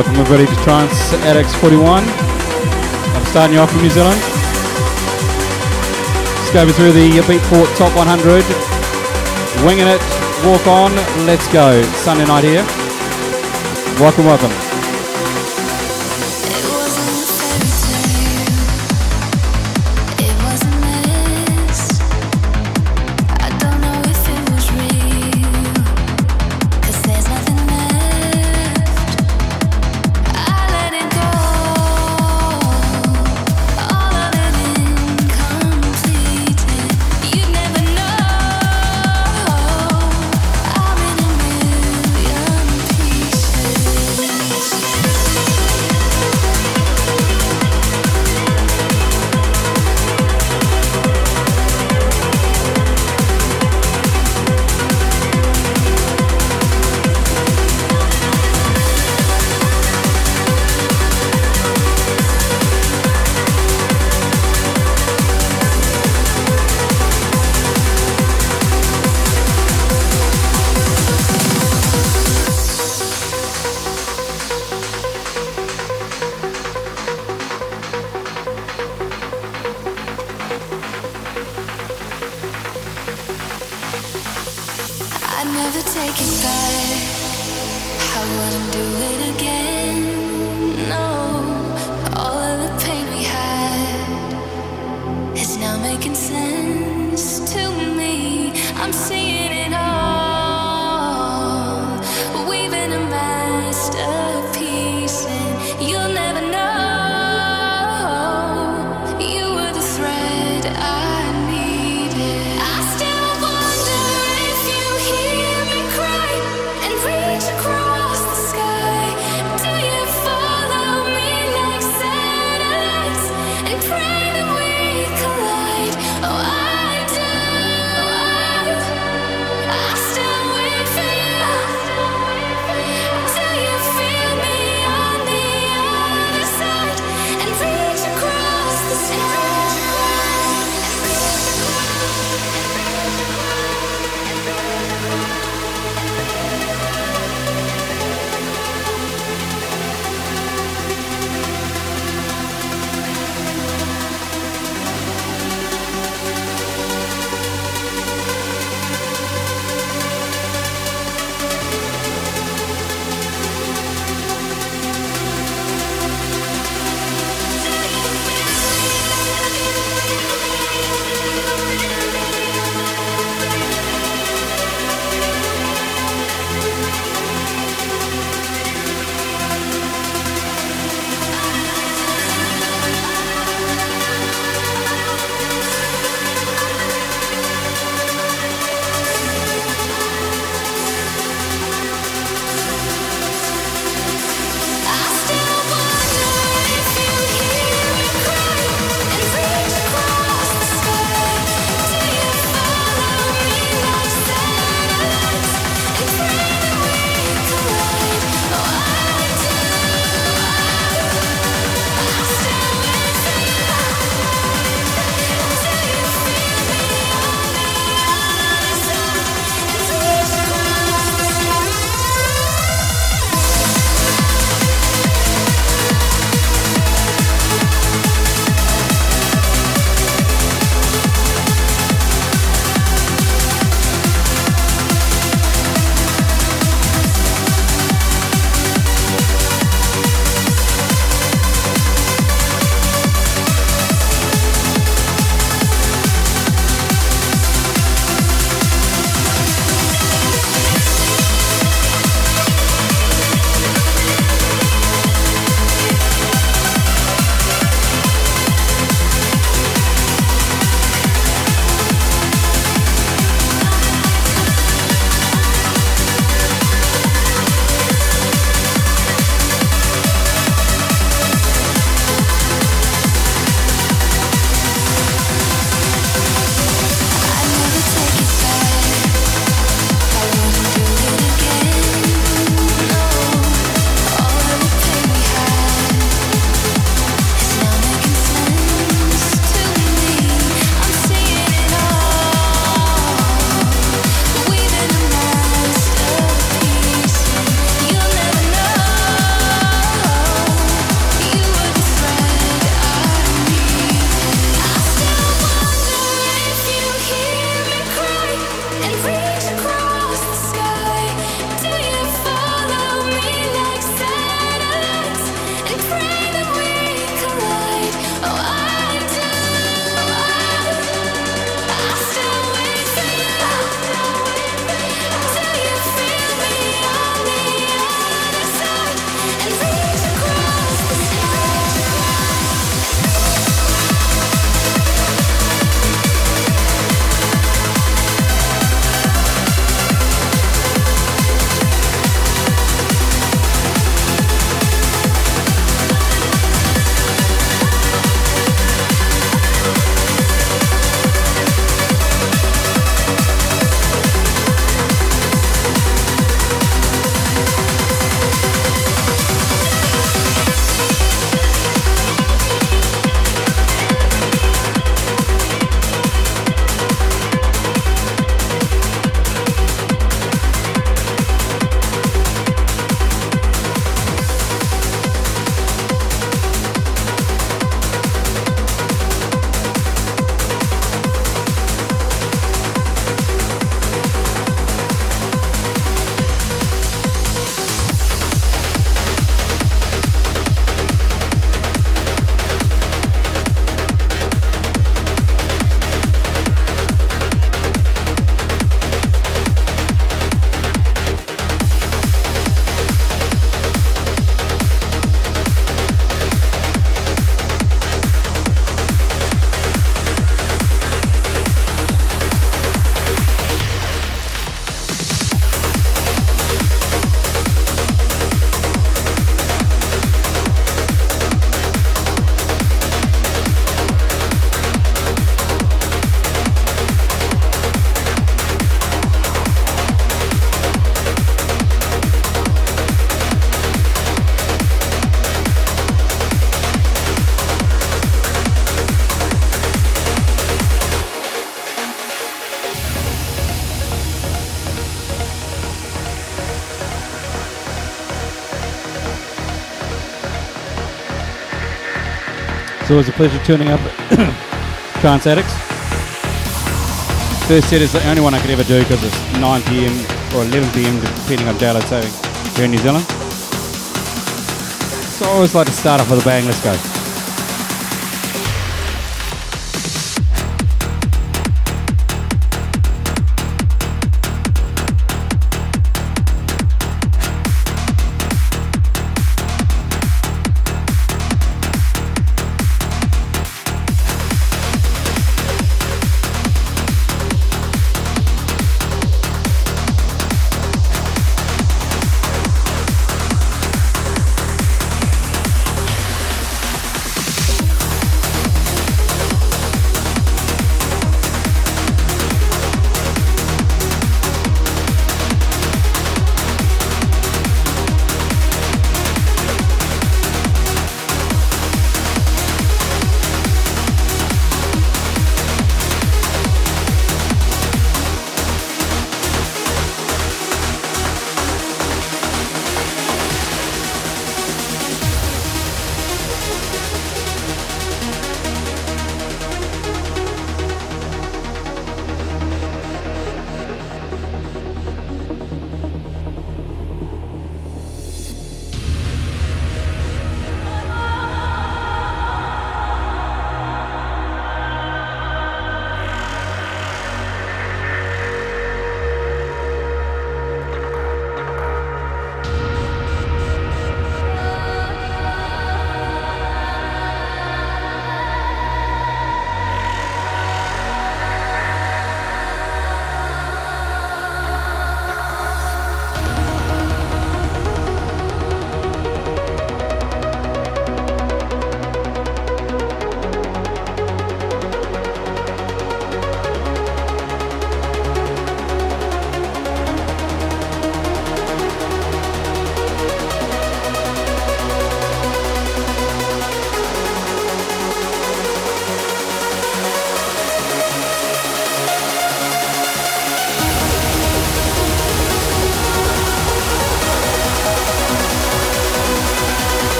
Welcome everybody to Trance Addicts 41. I'm starting you off from New Zealand. Just going through the Beatport Top 100. Winging it, walk on, let's go. Sunday night here. Welcome, welcome. It's always a pleasure tuning up Trance Addicts. First set is the only one I could ever do because it's 9 pm or 11 pm, depending on daylight saving here in New Zealand. So I always like to start off with a bang. Let's go.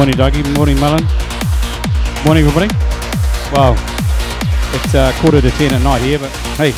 Morning, Dougie. Morning, Melon. Morning, everybody. Wow, it's uh, quarter to ten at night here, but hey,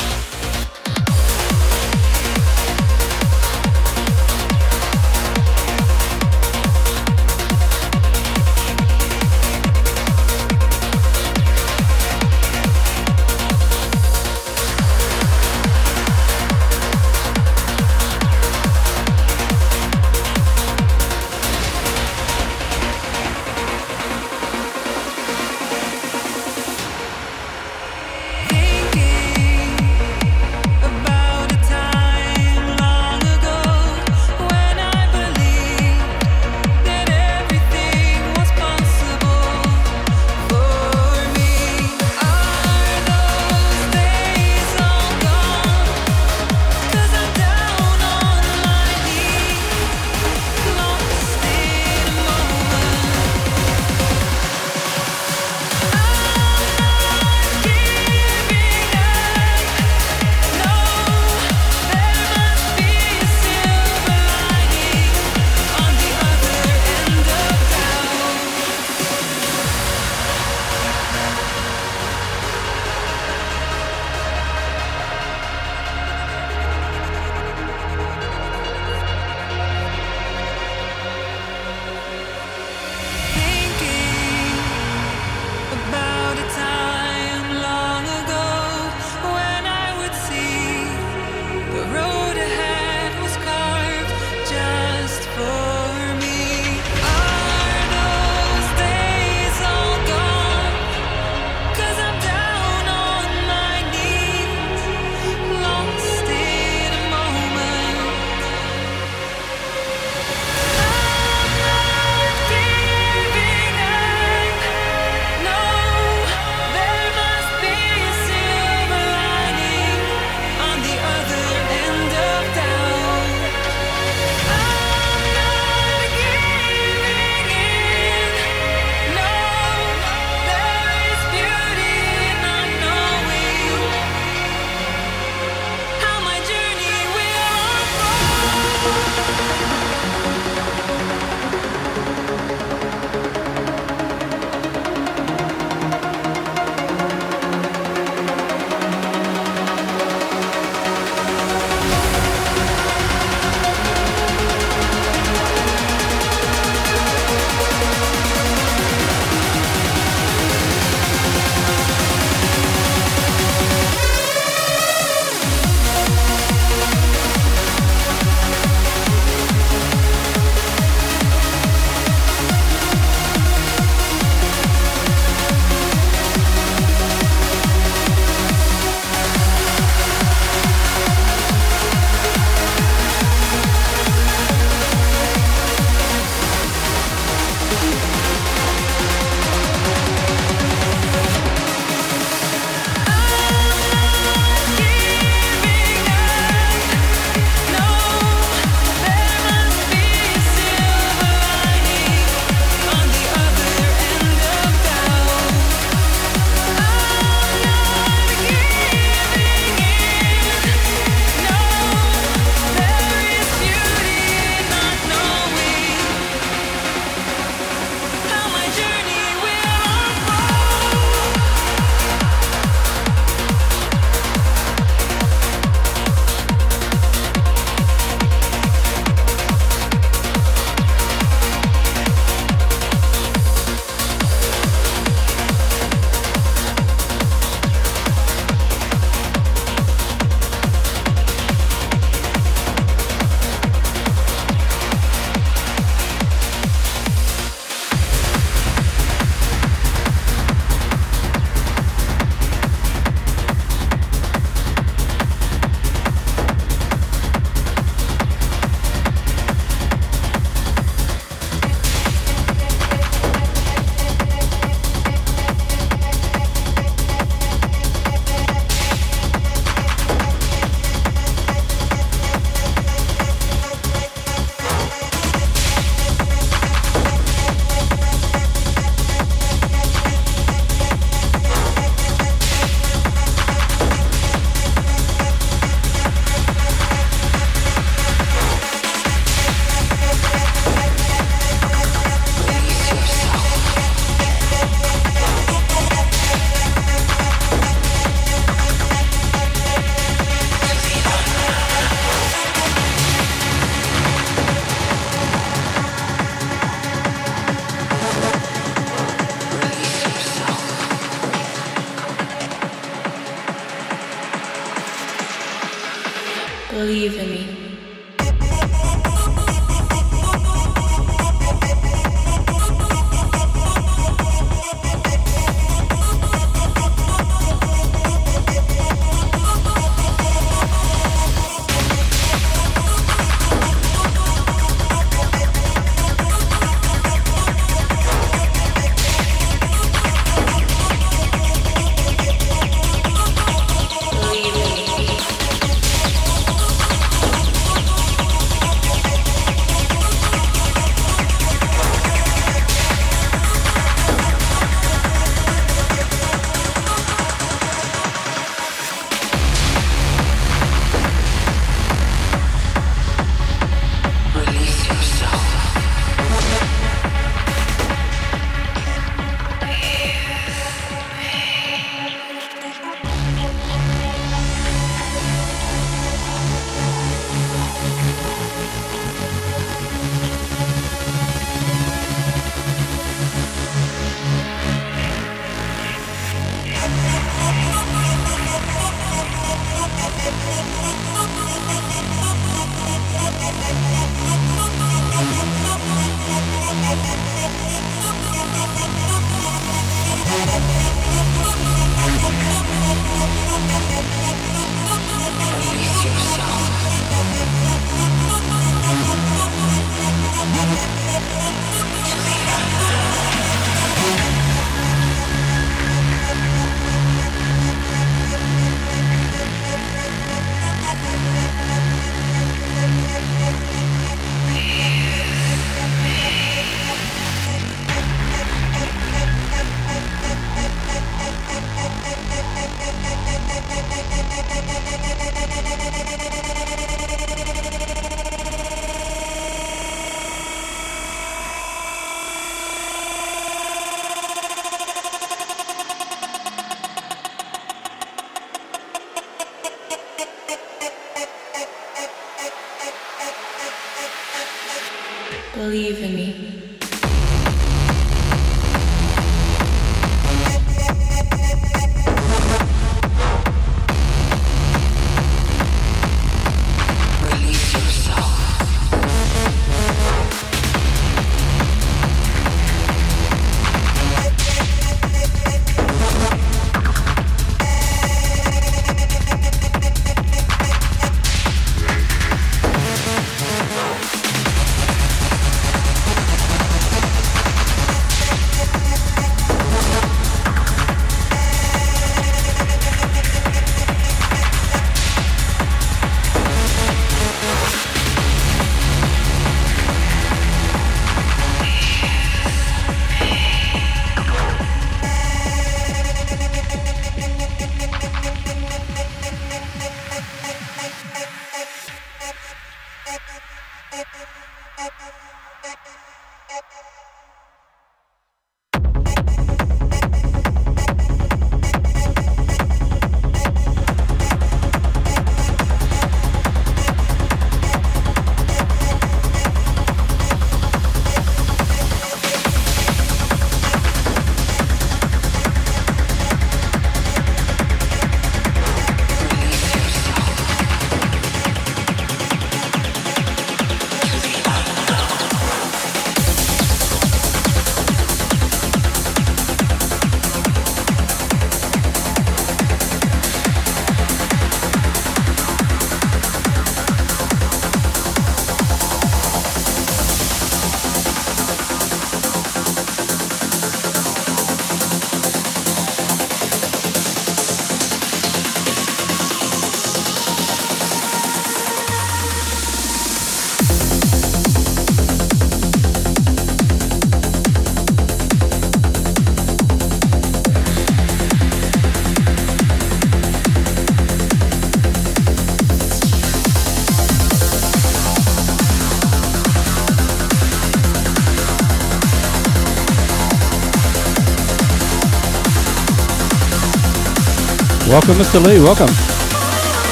Welcome, Mr. Lee. Welcome.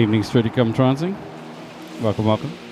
Evening, Street Come Transing. Welcome, welcome.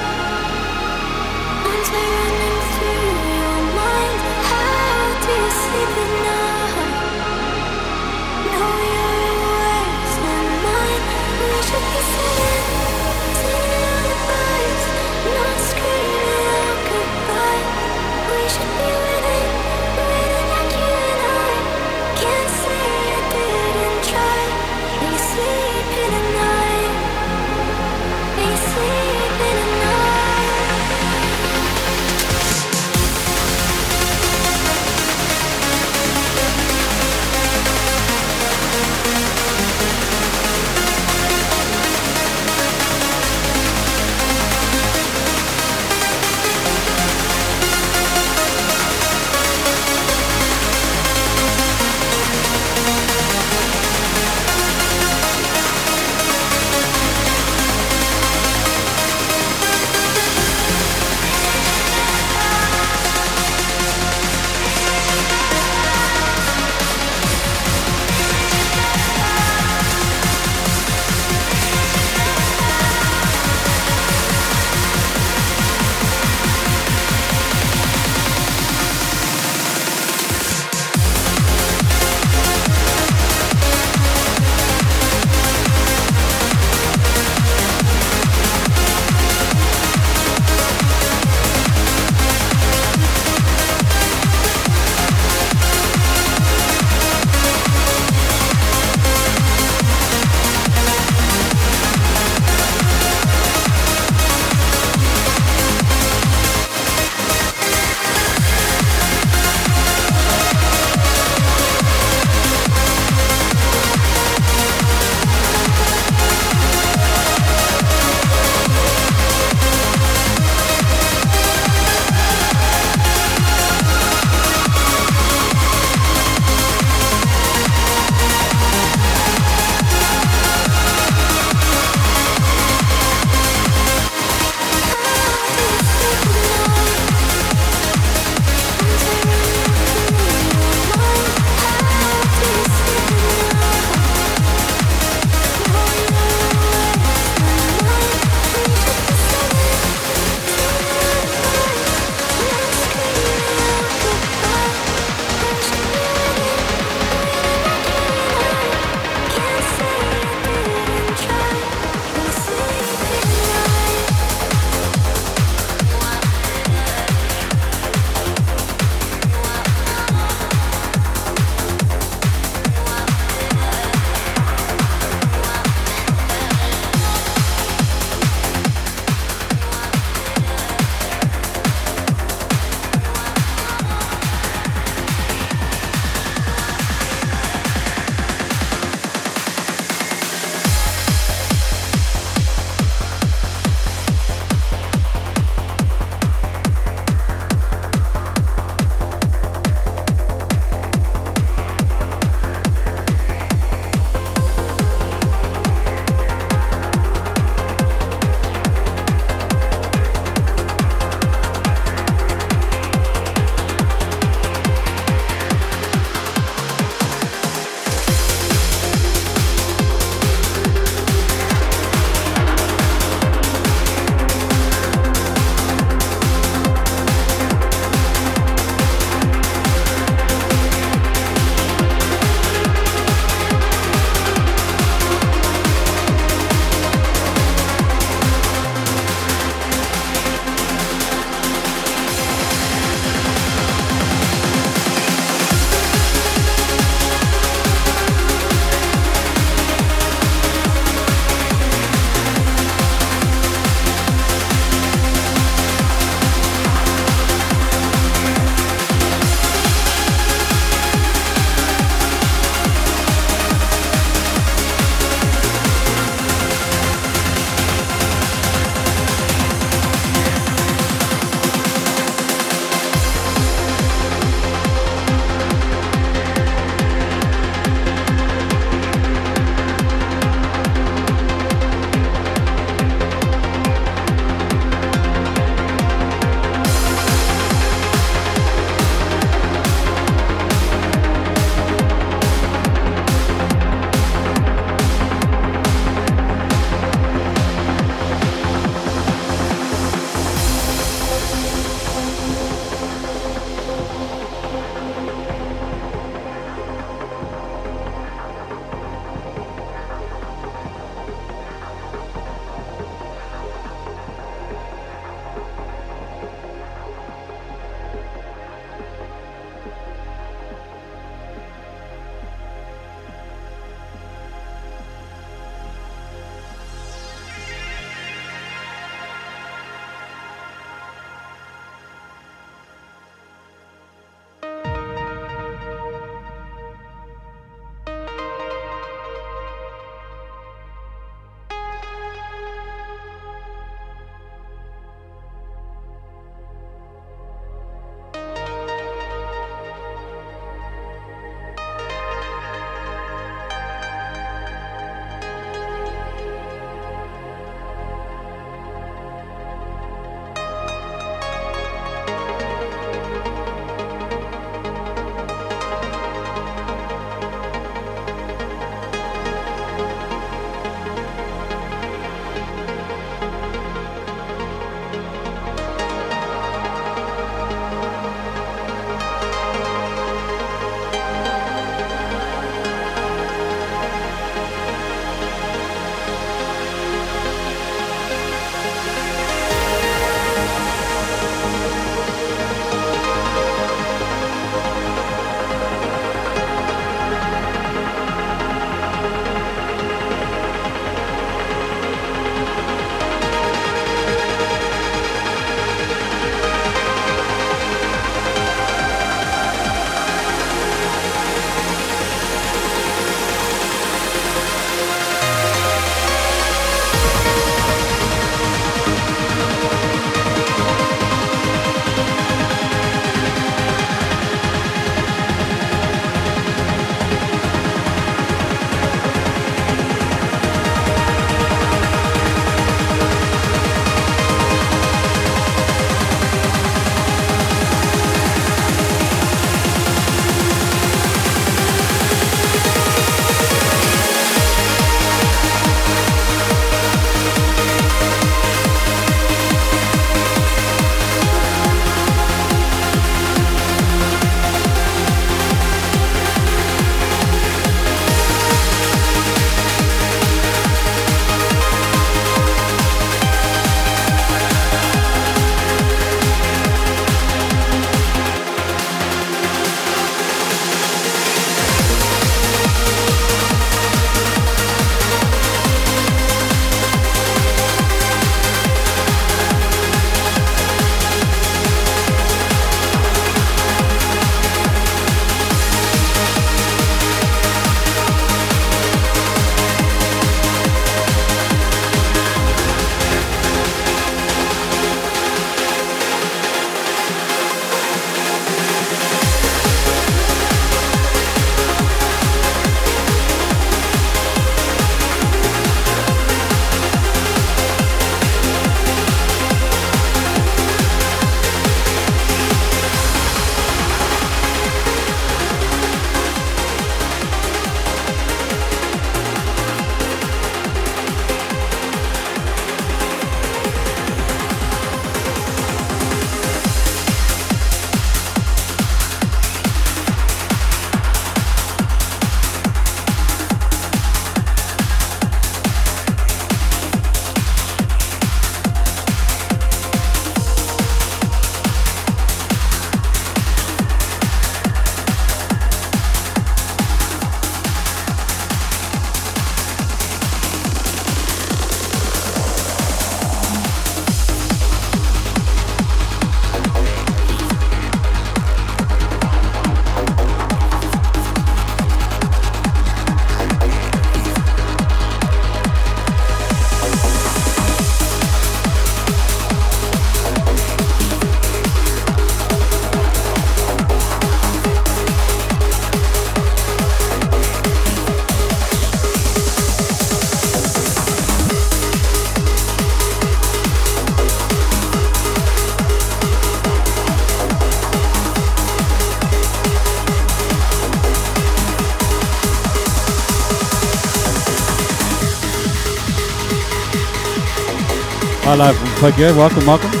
Hello from Tokyo. Welcome, welcome.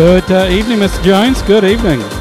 Good uh, evening, Mr. Jones. Good evening.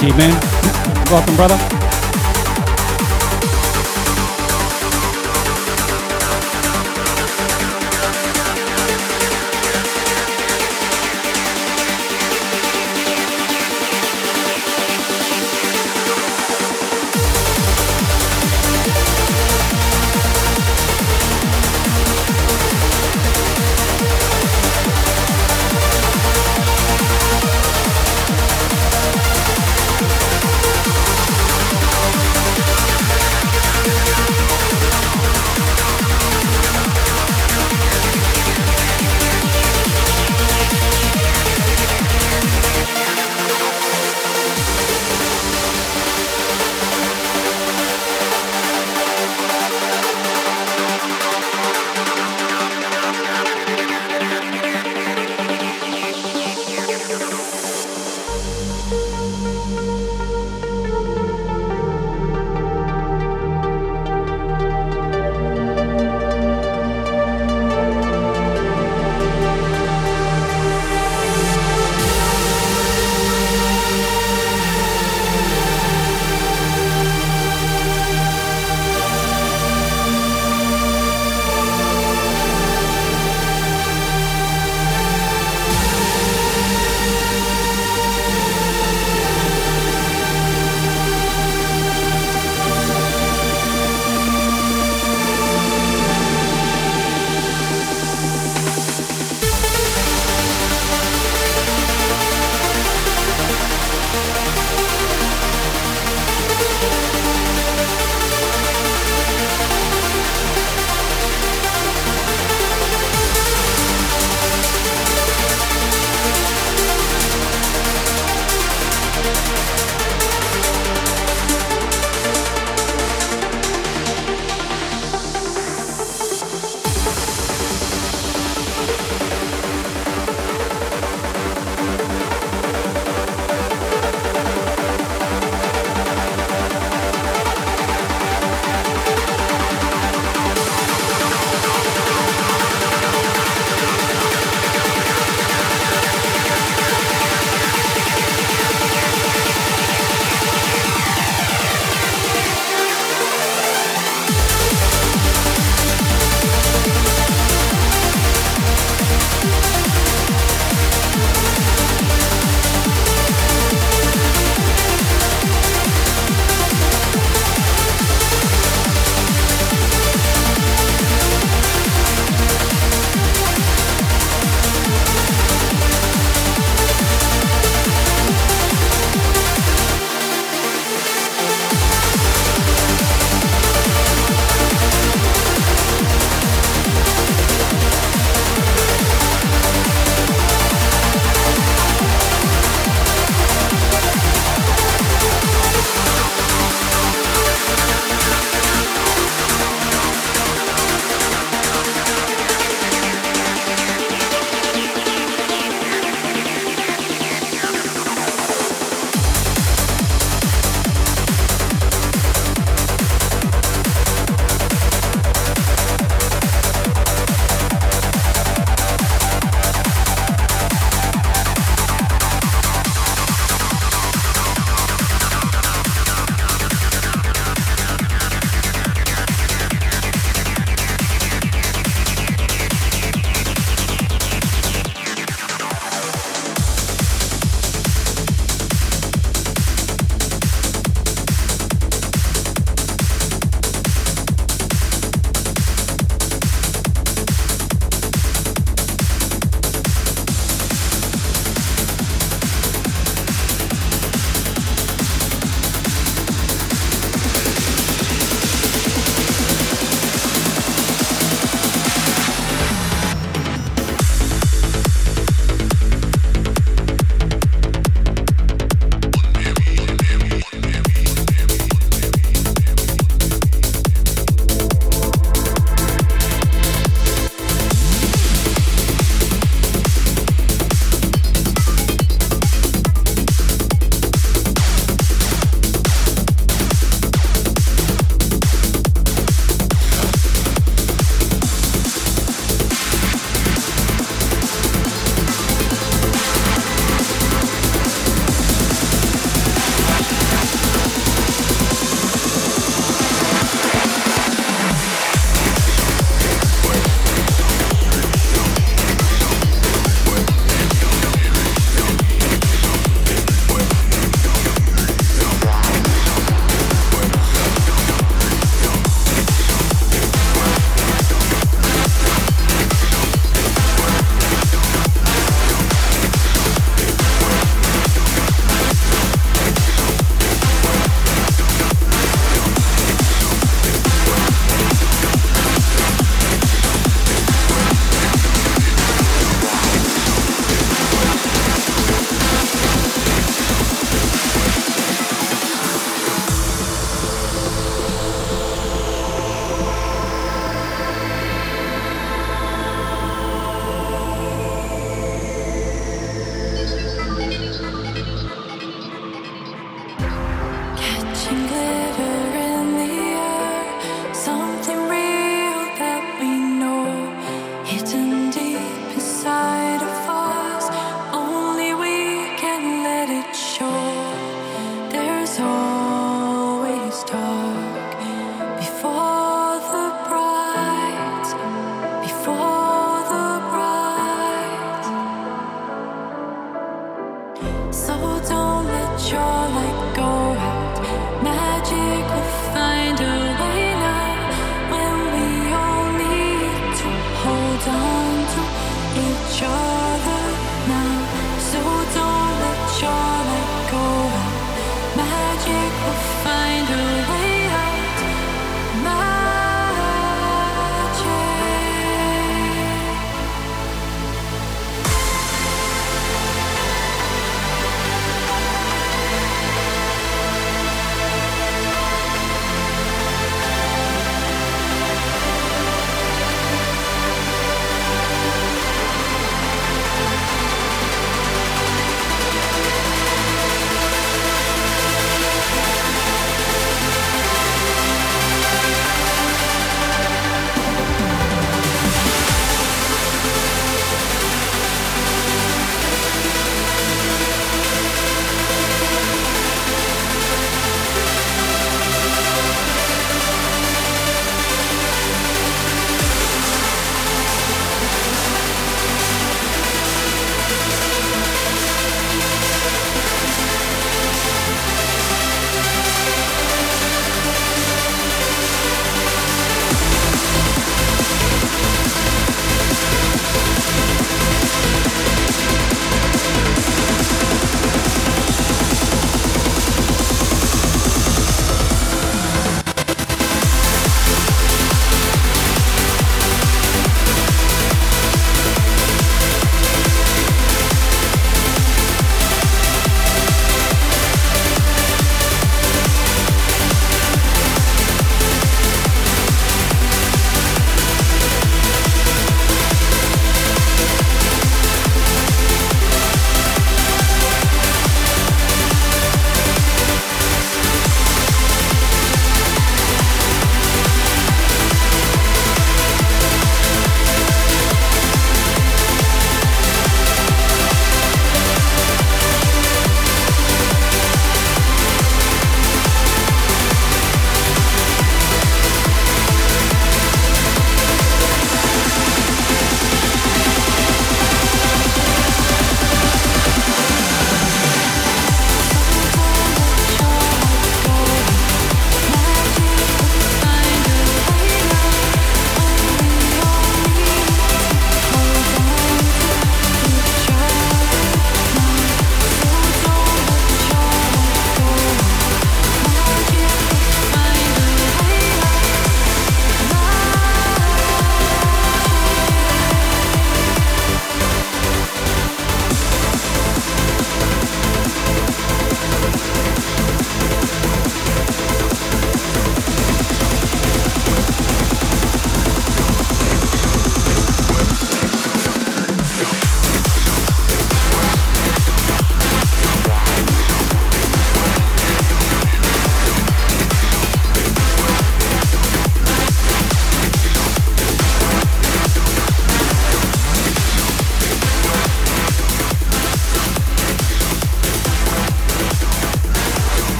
Hey, T Man. Welcome, brother.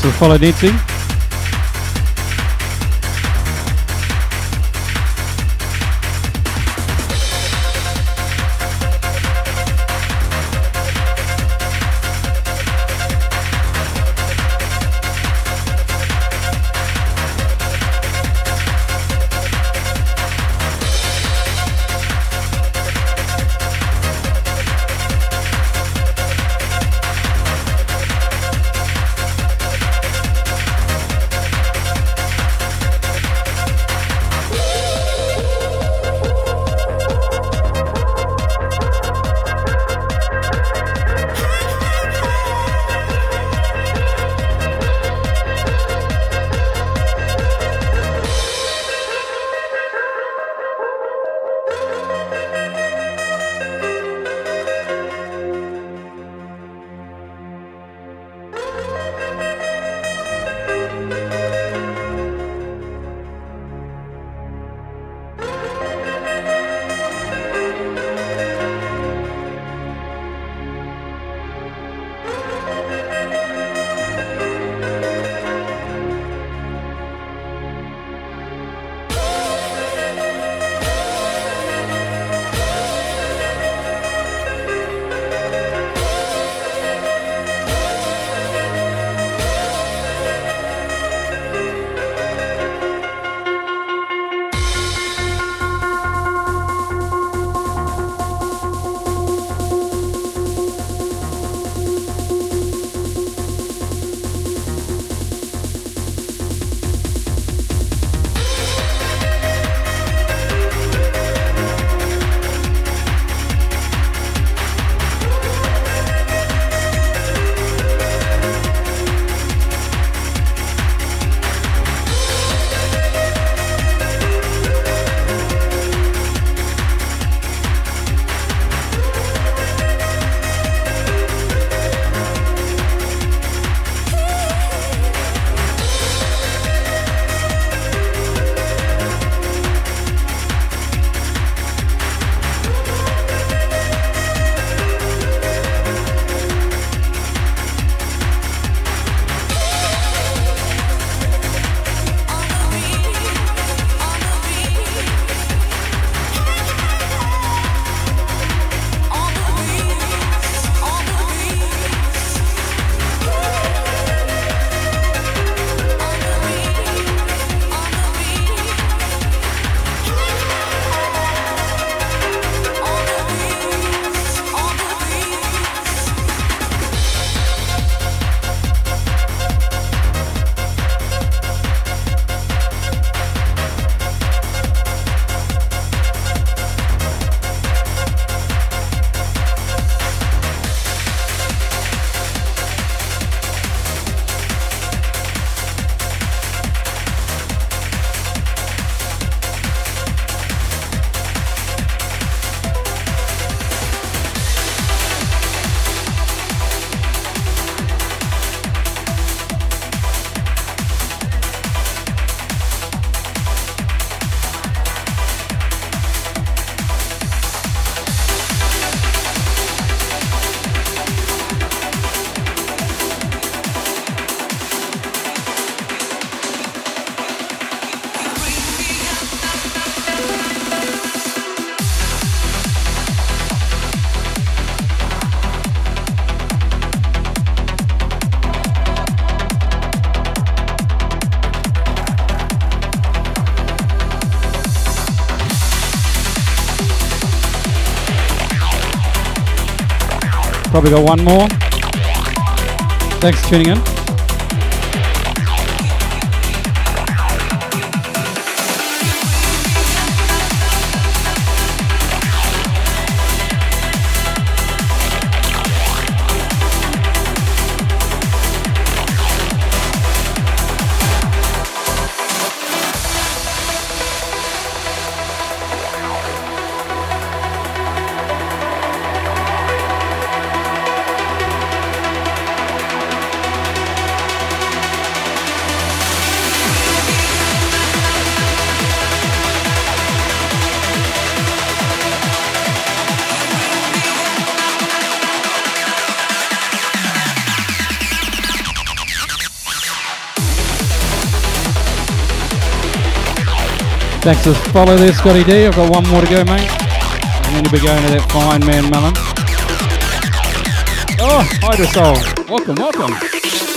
Thanks for the follow, Nancy. Probably got one more. Thanks for tuning in. For follow there, Scotty D. I've got one more to go, mate. I'm going to be going to that fine man melon. Oh, Hydrosol. Welcome, welcome.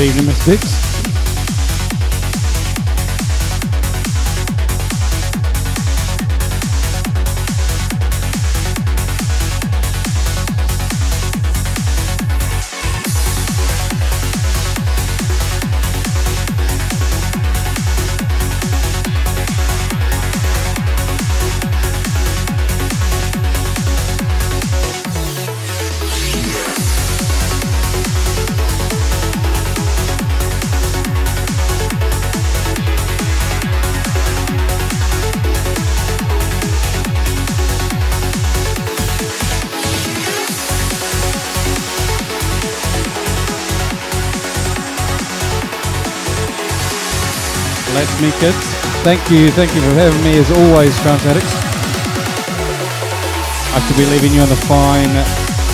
Evening, Miss Dix. Thank you, thank you for having me as always, Trance Addicts. I should be leaving you in the fine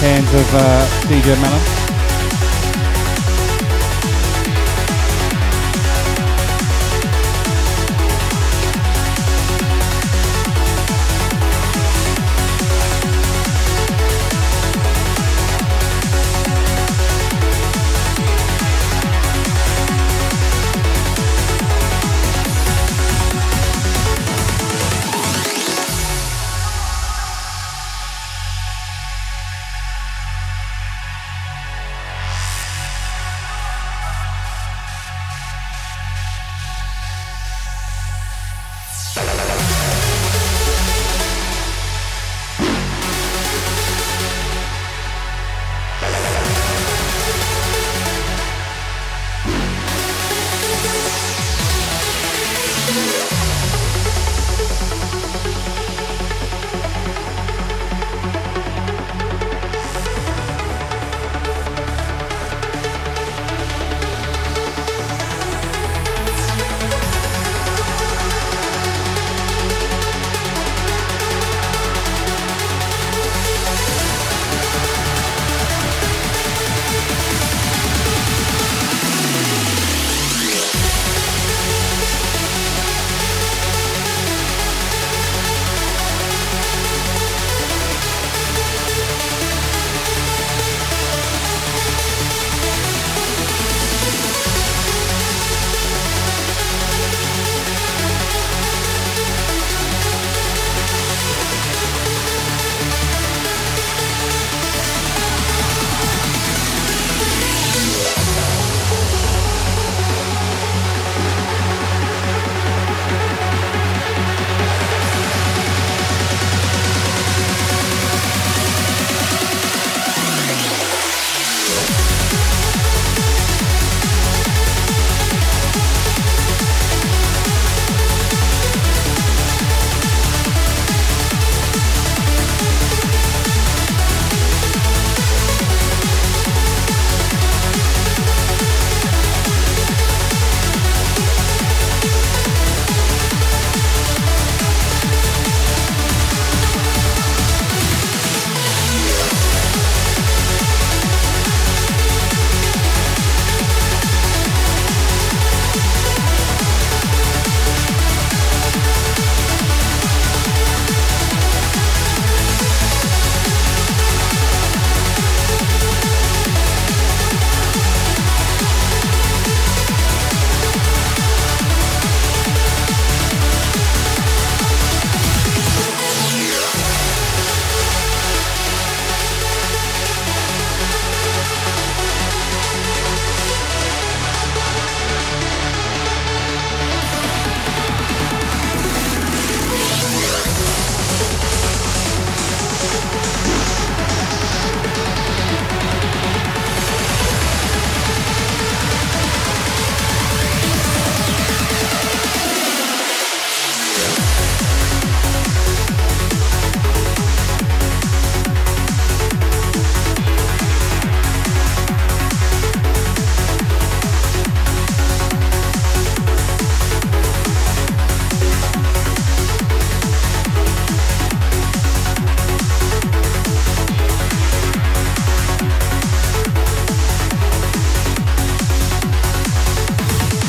hands of uh, DJ Mellon.